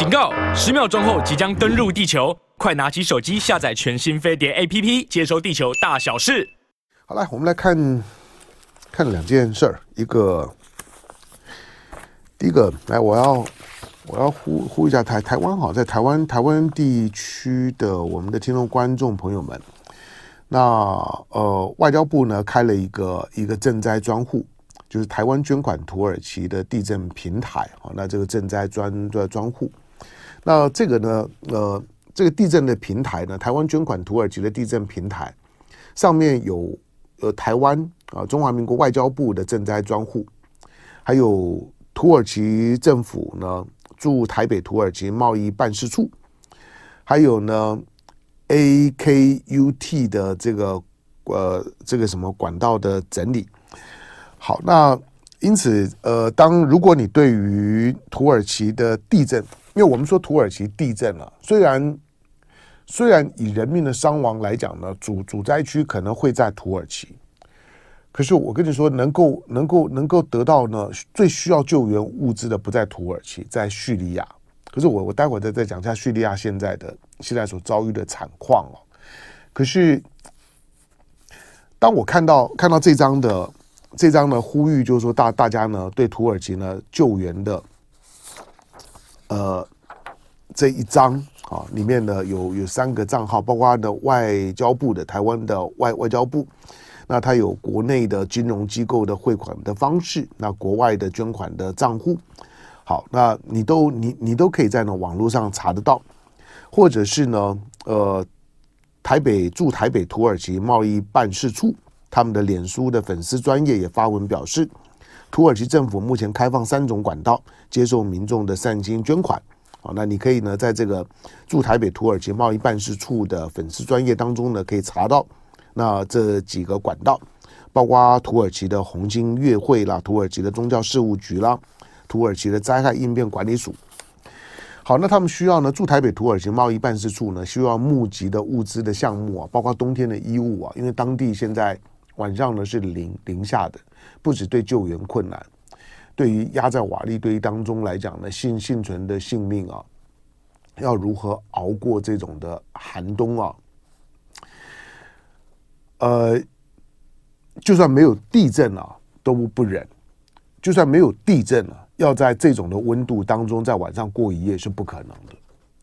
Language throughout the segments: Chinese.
警告！十秒钟后即将登陆地球，快拿起手机下载全新飞碟 APP，接收地球大小事。好，来我们来看看两件事儿。一个，第一个，来，我要我要呼呼一下台台湾哈，在台湾台湾地区的我们的听众观众朋友们，那呃，外交部呢开了一个一个赈灾专户。就是台湾捐款土耳其的地震平台啊，那这个赈灾专的专户，那这个呢，呃，这个地震的平台呢，台湾捐款土耳其的地震平台上面有呃台湾啊中华民国外交部的赈灾专户，还有土耳其政府呢驻台北土耳其贸易办事处，还有呢 AKUT 的这个呃这个什么管道的整理。好，那因此，呃，当如果你对于土耳其的地震，因为我们说土耳其地震了，虽然虽然以人命的伤亡来讲呢，主主灾区可能会在土耳其，可是我跟你说，能够能够能够得到呢最需要救援物资的不在土耳其，在叙利亚。可是我我待会再再讲一下叙利亚现在的现在所遭遇的惨况哦。可是当我看到看到这张的。这张呢，呼吁就是说大大家呢对土耳其呢救援的，呃，这一张啊里面呢有有三个账号，包括的外交部的台湾的外外交部，那它有国内的金融机构的汇款的方式，那国外的捐款的账户，好，那你都你你都可以在呢网络上查得到，或者是呢呃台北驻台北土耳其贸易办事处。他们的脸书的粉丝专业也发文表示，土耳其政府目前开放三种管道接受民众的善心捐款。好，那你可以呢在这个驻台北土耳其贸易办事处的粉丝专业当中呢可以查到，那这几个管道，包括土耳其的红星月会啦、土耳其的宗教事务局啦、土耳其的灾害应变管理署。好，那他们需要呢驻台北土耳其贸易办事处呢需要募集的物资的项目啊，包括冬天的衣物啊，因为当地现在。晚上呢是零零下的，不止对救援困难，对于压在瓦砾堆当中来讲呢，幸幸存的性命啊，要如何熬过这种的寒冬啊？呃，就算没有地震啊，都不忍；就算没有地震啊，要在这种的温度当中在晚上过一夜是不可能的。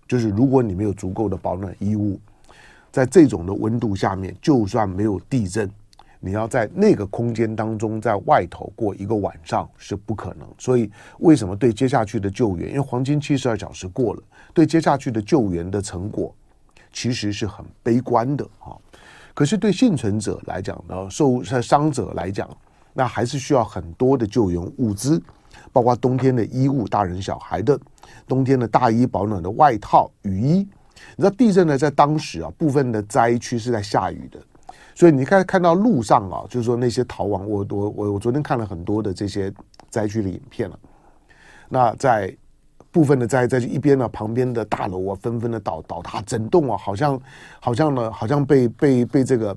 就是如果你没有足够的保暖衣物，在这种的温度下面，就算没有地震。你要在那个空间当中，在外头过一个晚上是不可能。所以，为什么对接下去的救援？因为黄金七十二小时过了，对接下去的救援的成果其实是很悲观的啊。可是对幸存者来讲呢，受伤者来讲，那还是需要很多的救援物资，包括冬天的衣物，大人小孩的冬天的大衣、保暖的外套、雨衣。你知道地震呢，在当时啊，部分的灾区是在下雨的。所以你看看到路上啊，就是说那些逃亡，我我我我昨天看了很多的这些灾区的影片了。那在部分的灾灾区一边呢，旁边的大楼啊纷纷的倒倒塌，整栋啊好像好像呢好像被被被这个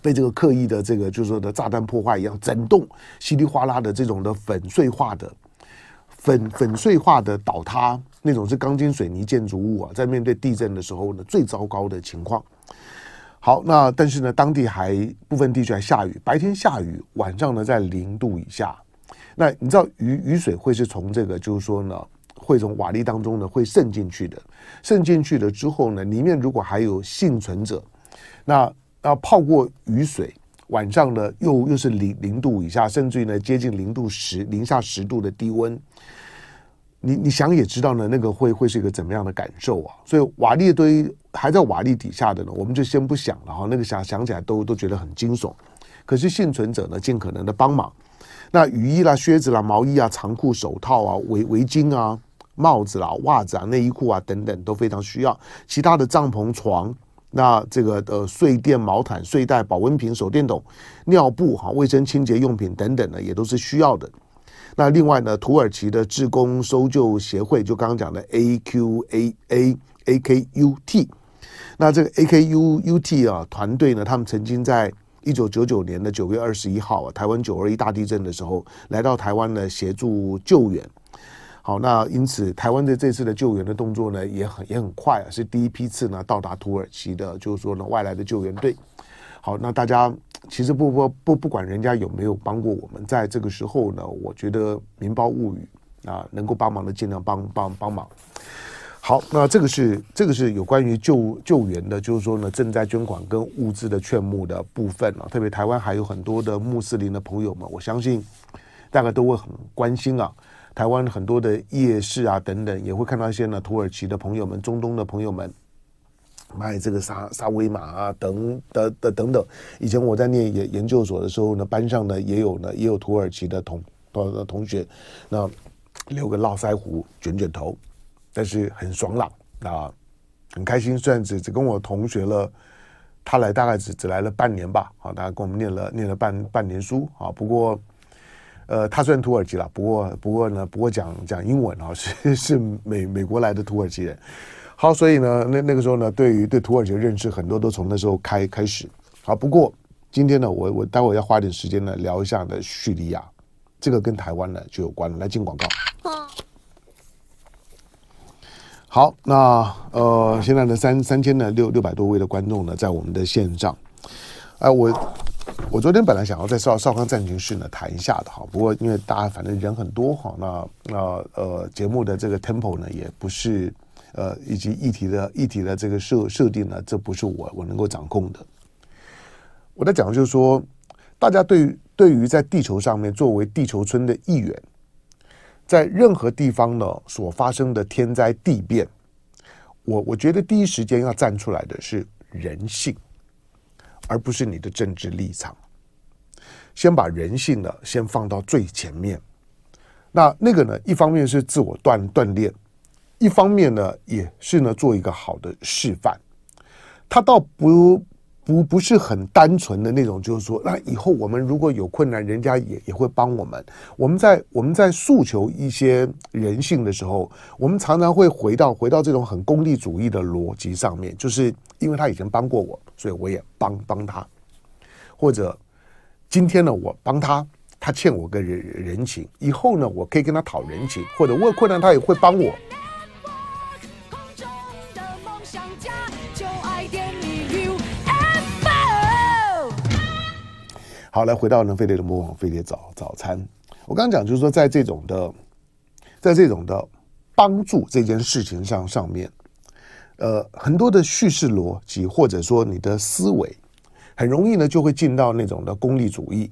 被这个刻意的这个就是说的炸弹破坏一样，整栋稀里哗啦的这种的粉碎化的粉粉碎化的倒塌，那种是钢筋水泥建筑物啊，在面对地震的时候呢，最糟糕的情况。好，那但是呢，当地还部分地区还下雨，白天下雨，晚上呢在零度以下。那你知道雨雨水会是从这个，就是说呢，会从瓦砾当中呢会渗进去的，渗进去了之后呢，里面如果还有幸存者，那要泡过雨水，晚上呢又又是零零度以下，甚至于呢接近零度十零下十度的低温。你你想也知道呢，那个会会是一个怎么样的感受啊？所以瓦砾堆还在瓦砾底下的呢，我们就先不想了哈。那个想想起来都都觉得很惊悚。可是幸存者呢，尽可能的帮忙。那雨衣啦、靴子啦、毛衣啊、长裤、手套啊、围围巾啊、帽子啦、袜子啊、内衣裤啊等等都非常需要。其他的帐篷、床，那这个呃睡垫、毛毯、睡袋、保温瓶、手电筒、尿布哈、卫生清洁用品等等呢，也都是需要的。那另外呢，土耳其的志工搜救协会，就刚刚讲的 A Q A A A K U T，那这个 A K U U T 啊团队呢，他们曾经在一九九九年的九月二十一号啊，台湾九二一大地震的时候，来到台湾呢协助救援。好，那因此台湾的这次的救援的动作呢，也很也很快啊，是第一批次呢到达土耳其的，就是说呢外来的救援队。好，那大家其实不不不不管人家有没有帮过我们，在这个时候呢，我觉得民胞物语啊，能够帮忙的尽量帮帮帮忙。好，那这个是这个是有关于救救援的，就是说呢，賑灾捐款跟物资的劝募的部分啊，特别台湾还有很多的穆斯林的朋友们，我相信大概都会很关心啊。台湾很多的夜市啊等等，也会看到一些呢土耳其的朋友们、中东的朋友们。卖这个沙沙威玛啊，等等等等等。以前我在念研研究所的时候呢，班上呢也有呢也有土耳其的同同同学，那留个络腮胡，卷卷头，但是很爽朗啊，很开心。虽然只只跟我同学了，他来大概只只来了半年吧，啊，大概跟我们念了念了半半年书啊。不过，呃，他虽然土耳其了，不过不过呢，不过讲讲英文啊，是是美美国来的土耳其人。好，所以呢，那那个时候呢，对于对土耳其的认识很多都从那时候开开始。好，不过今天呢，我我待会要花点时间呢聊一下的叙利亚，这个跟台湾呢就有关了。来进广告。好，那呃，现在呢三三千呢六六百多位的观众呢在我们的线上。哎、我我昨天本来想要在少少康战情室呢谈一下的哈，不过因为大家反正人很多哈，那那呃节目的这个 tempo 呢也不是。呃，以及议题的议题的这个设设定呢，这不是我我能够掌控的。我在讲的就是说，大家对于对于在地球上面作为地球村的一员，在任何地方呢所发生的天灾地变，我我觉得第一时间要站出来的是人性，而不是你的政治立场。先把人性呢先放到最前面。那那个呢，一方面是自我锻锻炼。一方面呢，也是呢做一个好的示范，他倒不不不是很单纯的那种，就是说，那以后我们如果有困难，人家也也会帮我们。我们在我们在诉求一些人性的时候，我们常常会回到回到这种很功利主义的逻辑上面，就是因为他以前帮过我，所以我也帮帮他，或者今天呢我帮他，他欠我个人人情，以后呢我可以跟他讨人情，或者我有困难他也会帮我。好，来回到呢，飞碟的魔王飞碟早早餐。我刚刚讲就是说，在这种的，在这种的帮助这件事情上上面，呃，很多的叙事逻辑或者说你的思维，很容易呢就会进到那种的功利主义。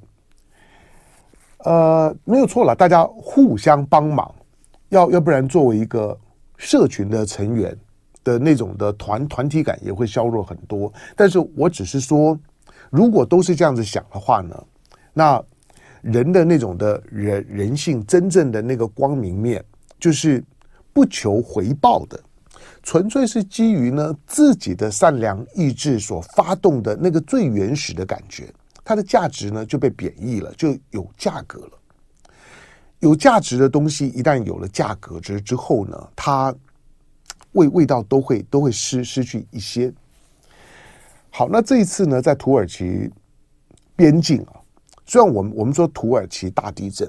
呃，没有错了，大家互相帮忙，要要不然作为一个社群的成员的那种的团团体感也会削弱很多。但是我只是说。如果都是这样子想的话呢，那人的那种的人人性真正的那个光明面，就是不求回报的，纯粹是基于呢自己的善良意志所发动的那个最原始的感觉，它的价值呢就被贬义了，就有价格了。有价值的东西一旦有了价格之之后呢，它味味道都会都会失失去一些。好，那这一次呢，在土耳其边境啊，虽然我们我们说土耳其大地震，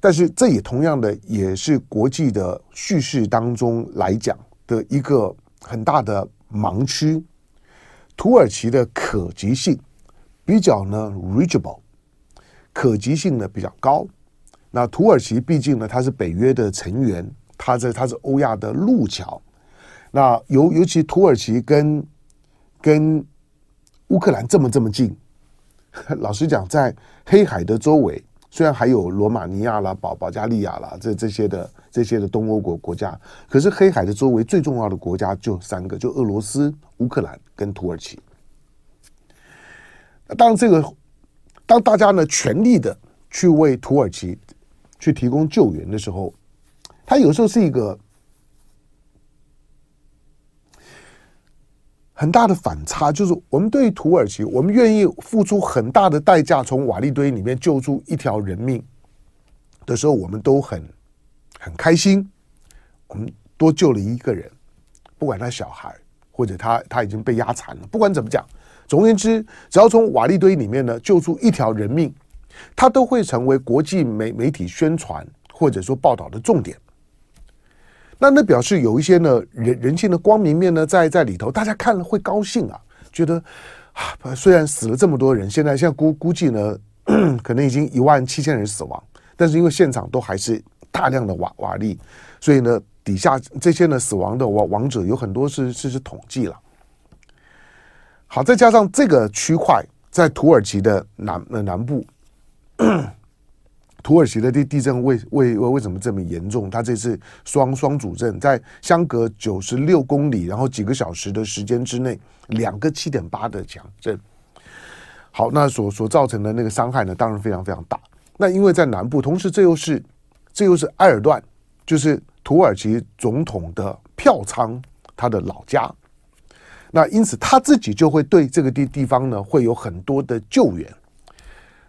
但是这也同样的也是国际的叙事当中来讲的一个很大的盲区。土耳其的可及性比较呢 reachable，可及性呢比较高。那土耳其毕竟呢，它是北约的成员，它在它是欧亚的路桥。那尤尤其土耳其跟跟乌克兰这么这么近，老实讲，在黑海的周围，虽然还有罗马尼亚啦、保保加利亚啦这这些的这些的东欧国国家，可是黑海的周围最重要的国家就三个，就俄罗斯、乌克兰跟土耳其。当这个当大家呢全力的去为土耳其去提供救援的时候，它有时候是一个。很大的反差就是，我们对于土耳其，我们愿意付出很大的代价从瓦砾堆里面救出一条人命的时候，我们都很很开心。我们多救了一个人，不管他小孩或者他他已经被压残了，不管怎么讲，总而言之，只要从瓦砾堆里面呢救出一条人命，他都会成为国际媒媒体宣传或者说报道的重点。那那表示有一些呢人人性的光明面呢在在里头，大家看了会高兴啊，觉得啊虽然死了这么多人，现在现在估估计呢 可能已经一万七千人死亡，但是因为现场都还是大量的瓦瓦砾，所以呢底下这些呢死亡的亡亡者有很多是是是统计了。好，再加上这个区块在土耳其的南呃南部。土耳其的地地震为为为为什么这么严重？它这次双双主震，在相隔九十六公里，然后几个小时的时间之内，两个七点八的强震。好，那所所造成的那个伤害呢，当然非常非常大。那因为在南部，同时这又是这又是埃尔段，就是土耳其总统的票仓，他的老家。那因此他自己就会对这个地地方呢，会有很多的救援。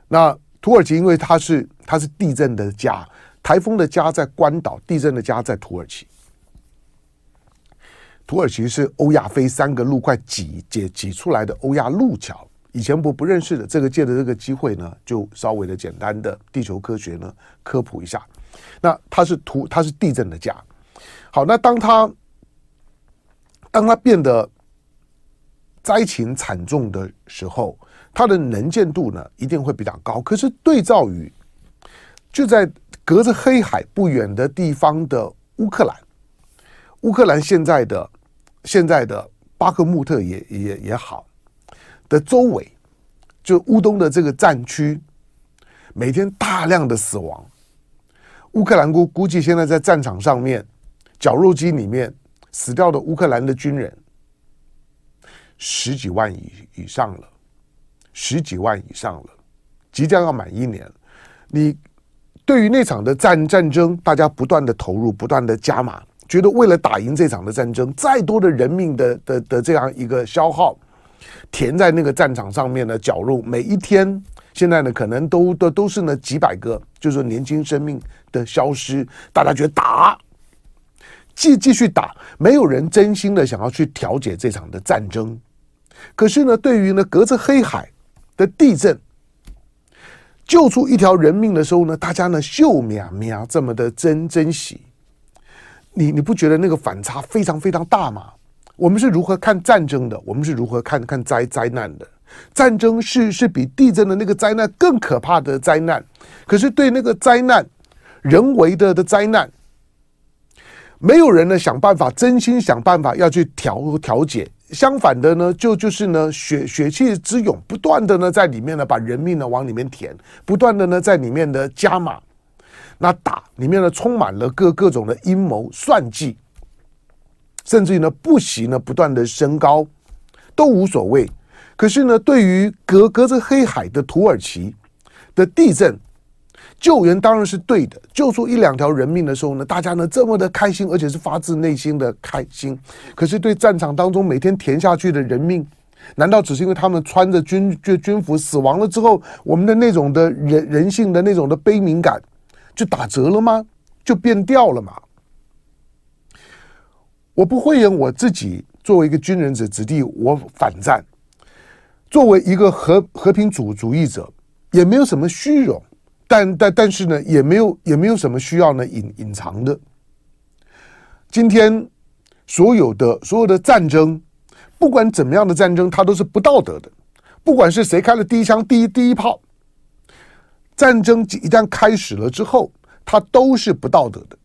那土耳其因为它是它是地震的家，台风的家在关岛，地震的家在土耳其。土耳其是欧亚非三个陆块挤挤挤出来的欧亚陆桥，以前不不认识的，这个借的这个机会呢，就稍微的简单的地球科学呢科普一下。那它是土，它是地震的家。好，那当它当它变得灾情惨重的时候。它的能见度呢，一定会比较高。可是对照于就在隔着黑海不远的地方的乌克兰，乌克兰现在的现在的巴克穆特也也也好，的周围，就乌东的这个战区，每天大量的死亡。乌克兰估估计现在在战场上面，绞肉机里面死掉的乌克兰的军人十几万以以上了。十几万以上了，即将要满一年。你对于那场的战战争，大家不断的投入，不断的加码，觉得为了打赢这场的战争，再多的人命的的的这样一个消耗，填在那个战场上面的绞肉，每一天现在呢，可能都都都是呢几百个，就是年轻生命的消失。大家觉得打，继继续打，没有人真心的想要去调解这场的战争。可是呢，对于呢隔着黑海。的地震救出一条人命的时候呢，大家呢秀苗苗这么的珍珍惜，你你不觉得那个反差非常非常大吗？我们是如何看战争的？我们是如何看看灾灾难的？战争是是比地震的那个灾难更可怕的灾难，可是对那个灾难，人为的的灾难，没有人呢想办法，真心想办法要去调调解。相反的呢，就就是呢，血血气之勇，不断的呢，在里面呢，把人命呢往里面填，不断的呢，在里面的加码，那打里面呢，充满了各各种的阴谋算计，甚至于呢，不惜呢，不断的升高，都无所谓。可是呢，对于隔隔着黑海的土耳其的地震。救援当然是对的，救出一两条人命的时候呢，大家呢这么的开心，而且是发自内心的开心。可是对战场当中每天填下去的人命，难道只是因为他们穿着军军军服死亡了之后，我们的那种的人人性的那种的悲悯感就打折了吗？就变掉了吗？我不会言我自己作为一个军人子子弟，我反战；作为一个和和平主主义者，也没有什么虚荣。但但但是呢，也没有也没有什么需要呢隐隐藏的。今天所有的所有的战争，不管怎么样的战争，它都是不道德的。不管是谁开了第一枪、第一第一炮，战争一旦开始了之后，它都是不道德的。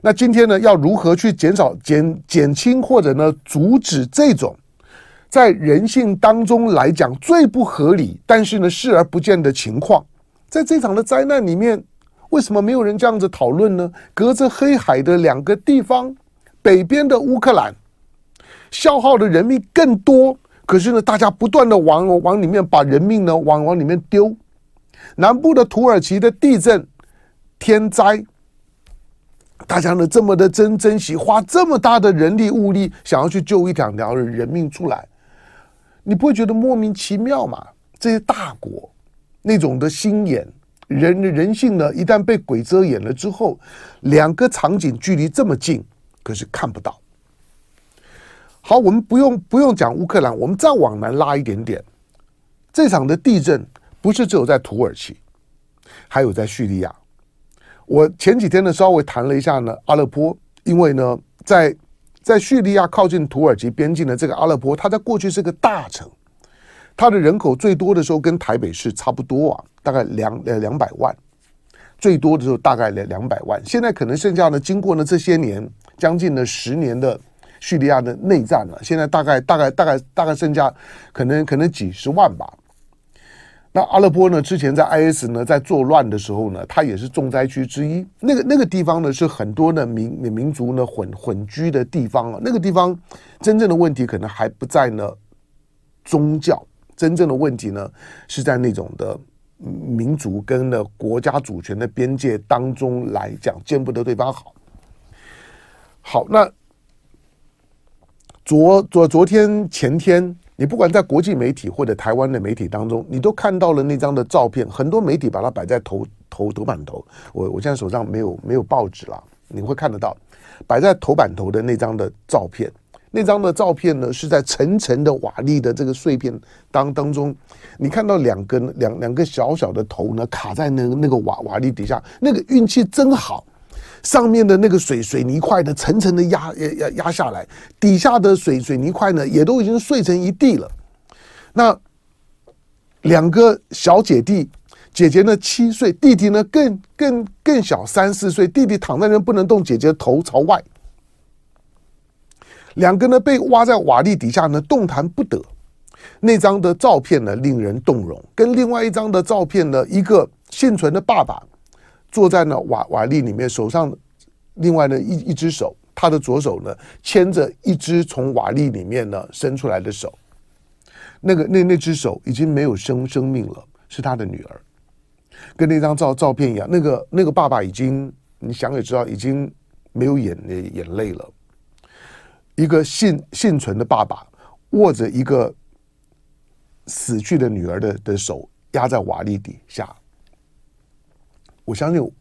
那今天呢，要如何去减少、减减轻或者呢阻止这种在人性当中来讲最不合理，但是呢视而不见的情况？在这场的灾难里面，为什么没有人这样子讨论呢？隔着黑海的两个地方，北边的乌克兰消耗的人命更多，可是呢，大家不断的往往里面把人命呢往往里面丢。南部的土耳其的地震天灾，大家呢这么的珍珍惜，花这么大的人力物力，想要去救一两条人命出来，你不会觉得莫名其妙吗？这些大国。那种的心眼，人人性呢，一旦被鬼遮眼了之后，两个场景距离这么近，可是看不到。好，我们不用不用讲乌克兰，我们再往南拉一点点，这场的地震不是只有在土耳其，还有在叙利亚。我前几天呢稍微谈了一下呢，阿勒颇，因为呢，在在叙利亚靠近土耳其边境的这个阿勒颇，它在过去是个大城，它的人口最多的时候跟台北市差不多啊，大概两呃两百万，最多的时候大概两两百万。现在可能剩下呢，经过呢这些年将近了十年的叙利亚的内战了，现在大概大概大概大概剩下可能可能几十万吧。那阿勒颇呢？之前在 IS 呢在作乱的时候呢，它也是重灾区之一。那个那个地方呢，是很多的民民族呢混混居的地方啊。那个地方真正的问题可能还不在呢宗教，真正的问题呢是在那种的民族跟的国家主权的边界当中来讲，见不得对方好。好，那昨昨昨天前天。你不管在国际媒体或者台湾的媒体当中，你都看到了那张的照片。很多媒体把它摆在头头头版头。我我现在手上没有没有报纸了，你会看得到摆在头版头的那张的照片。那张的照片呢，是在层层的瓦砾的这个碎片当当中，你看到两个两两个小小的头呢卡在那个那个瓦瓦砾底下。那个运气真好。上面的那个水水泥块呢，层层的压压压压下来，底下的水水泥块呢，也都已经碎成一地了。那两个小姐弟，姐姐呢七岁，弟弟呢更更更小三四岁，弟弟躺在那不能动，姐姐头朝外。两个呢被挖在瓦砾底下呢，动弹不得。那张的照片呢，令人动容。跟另外一张的照片呢，一个幸存的爸爸。坐在那瓦瓦砾里面，手上另外呢一一只手，他的左手呢牵着一只从瓦砾里面呢伸出来的手，那个那那只手已经没有生生命了，是他的女儿，跟那张照照片一样，那个那个爸爸已经你想也知道已经没有眼眼泪了，一个幸幸存的爸爸握着一个死去的女儿的的手压在瓦砾底下。我相信，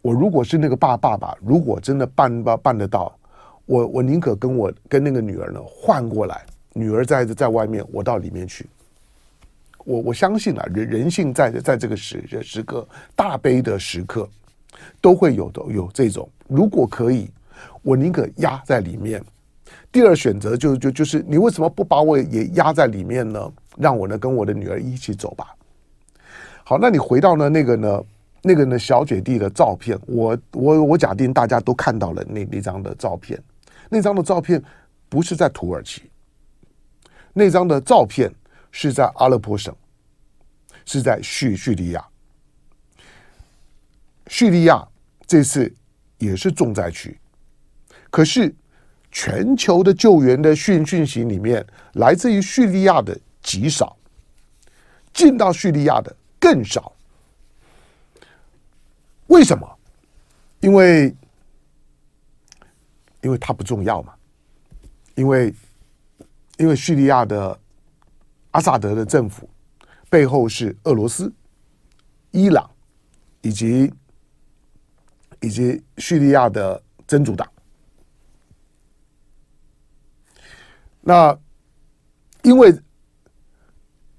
我如果是那个爸爸爸，如果真的办办办得到，我我宁可跟我跟那个女儿呢换过来，女儿在在外面，我到里面去。我我相信啊，人人性在在这个时时刻大悲的时刻，都会有的有这种。如果可以，我宁可压在里面。第二选择就就就是，你为什么不把我也压在里面呢？让我呢跟我的女儿一起走吧。好，那你回到呢那个呢那个呢小姐弟的照片，我我我假定大家都看到了那那张的照片，那张的照片不是在土耳其，那张的照片是在阿勒颇省，是在叙叙利亚，叙利亚这次也是重灾区，可是全球的救援的讯讯息里面，来自于叙利亚的极少，进到叙利亚的。更少，为什么？因为，因为它不重要嘛。因为，因为叙利亚的阿萨德的政府背后是俄罗斯、伊朗以及以及叙利亚的真主党。那因为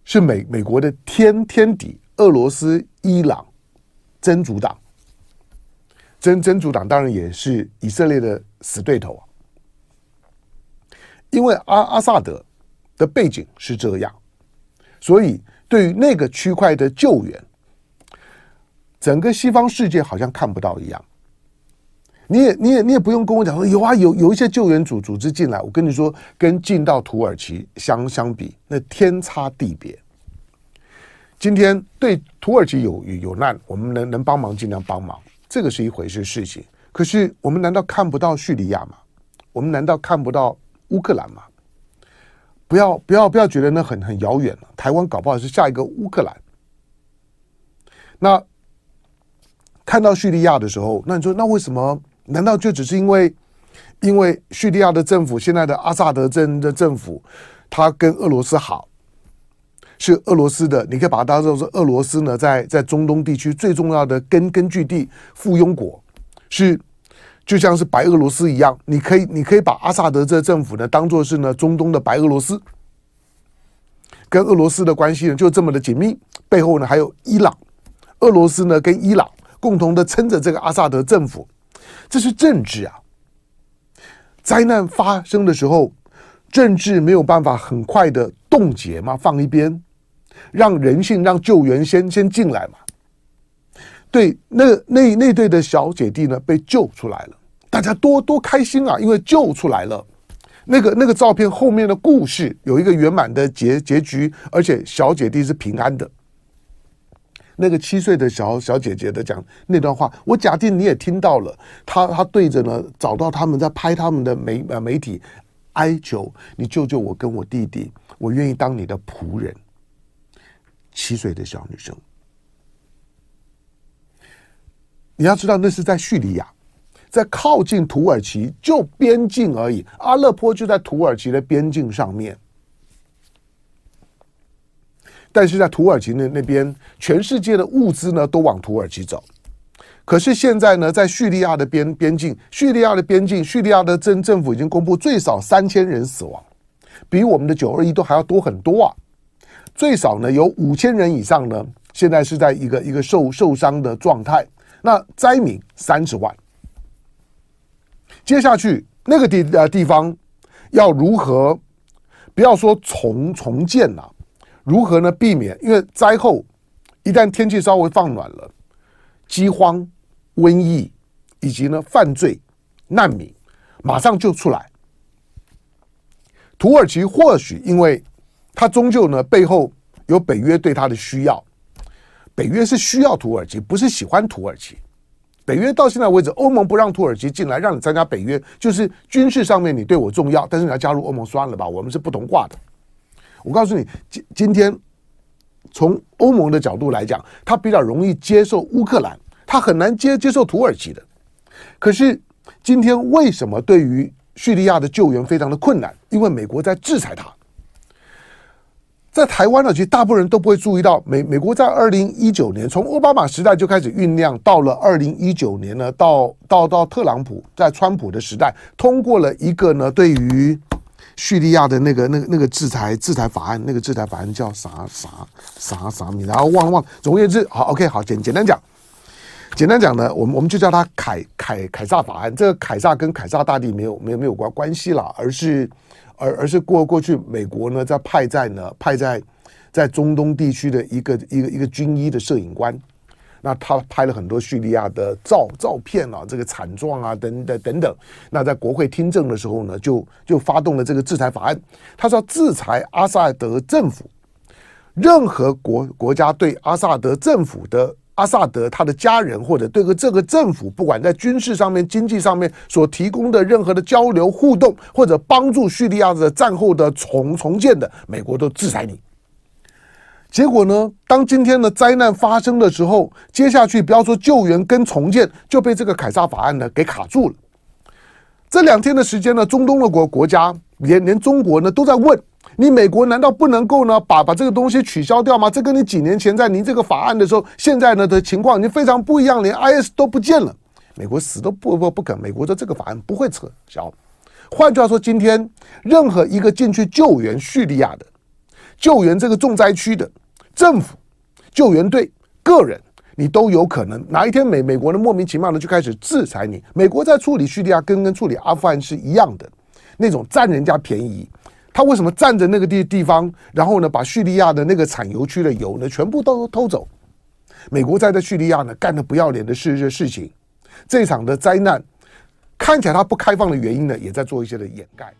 是美美国的天天敌。俄罗斯、伊朗、真主党，真真主党当然也是以色列的死对头啊。因为阿阿萨德的背景是这样，所以对于那个区块的救援，整个西方世界好像看不到一样。你也你也你也不用跟我讲说有啊，有有一些救援组组织进来，我跟你说，跟进到土耳其相相比，那天差地别。今天对土耳其有有难，我们能能帮忙尽量帮忙，这个是一回事事情。可是我们难道看不到叙利亚吗？我们难道看不到乌克兰吗？不要不要不要觉得那很很遥远了。台湾搞不好是下一个乌克兰。那看到叙利亚的时候，那你说那为什么？难道就只是因为因为叙利亚的政府现在的阿萨德政的政府，他跟俄罗斯好？是俄罗斯的，你可以把它当做是俄罗斯呢，在在中东地区最重要的根根据地、附庸国，是就像是白俄罗斯一样，你可以你可以把阿萨德这政府呢当做是呢中东的白俄罗斯，跟俄罗斯的关系呢就这么的紧密，背后呢还有伊朗，俄罗斯呢跟伊朗共同的撑着这个阿萨德政府，这是政治啊！灾难发生的时候，政治没有办法很快的冻结吗？放一边，让人性、让救援先先进来嘛。对，那那那对的小姐弟呢，被救出来了，大家多多开心啊！因为救出来了，那个那个照片后面的故事有一个圆满的结结局，而且小姐弟是平安的。那个七岁的小小姐姐的讲那段话，我假定你也听到了。她她对着呢，找到他们在拍他们的媒呃媒体，哀求你救救我跟我弟弟，我愿意当你的仆人。七岁的小女生。你要知道，那是在叙利亚，在靠近土耳其就边境而已。阿勒颇就在土耳其的边境上面，但是在土耳其那那边，全世界的物资呢都往土耳其走。可是现在呢，在叙利亚的边边境，叙利亚的边境，叙利亚的政政府已经公布最少三千人死亡，比我们的九二一都还要多很多啊！最少呢有五千人以上呢，现在是在一个一个受受伤的状态。那灾民三十万，接下去那个地呃地方要如何？不要说重重建了、如何呢？避免因为灾后一旦天气稍微放暖了，饥荒、瘟疫以及呢犯罪、难民马上就出来。土耳其或许因为它终究呢背后有北约对它的需要。北约是需要土耳其，不是喜欢土耳其。北约到现在为止，欧盟不让土耳其进来，让你参加北约，就是军事上面你对我重要，但是你要加入欧盟算了吧，我们是不同挂的。我告诉你，今今天从欧盟的角度来讲，他比较容易接受乌克兰，他很难接接受土耳其的。可是今天为什么对于叙利亚的救援非常的困难？因为美国在制裁他。在台湾呢，其实大部分人都不会注意到美美国在二零一九年从奥巴马时代就开始酝酿，到了二零一九年呢，到到到特朗普在川普的时代通过了一个呢，对于叙利亚的那个那个那个制裁制裁法案，那个制裁法案叫啥啥啥啥名，然后忘了忘了。总而言之，好，OK，好，简简单讲，简单讲呢，我们我们就叫它凯凯凯撒法案。这个凯撒跟凯撒大帝没有没有没有关关系了，而是。而而是过过去，美国呢在派在呢派在在中东地区的一个一个一个军医的摄影官，那他拍了很多叙利亚的照照片啊，这个惨状啊等等等等。那在国会听证的时候呢，就就发动了这个制裁法案，他说制裁阿萨德政府，任何国国家对阿萨德政府的。阿萨德他的家人或者对个这个政府，不管在军事上面、经济上面所提供的任何的交流互动，或者帮助叙利亚的战后的重重建的，美国都制裁你。结果呢，当今天的灾难发生的时候，接下去不要说救援跟重建，就被这个凯撒法案呢给卡住了。这两天的时间呢，中东的国国家连连中国呢都在问。你美国难道不能够呢把把这个东西取消掉吗？这跟你几年前在您这个法案的时候，现在呢的情况已经非常不一样，连 IS 都不见了。美国死都不不不肯，美国说这个法案不会撤销。换句话说，今天任何一个进去救援叙利亚的、救援这个重灾区的政府、救援队、个人，你都有可能哪一天美美国呢莫名其妙的就开始制裁你。美国在处理叙利亚跟跟处理阿富汗是一样的，那种占人家便宜。他为什么占着那个地地方，然后呢，把叙利亚的那个产油区的油呢，全部都偷走？美国在这叙利亚呢，干的不要脸的事这事情，这场的灾难看起来它不开放的原因呢，也在做一些的掩盖。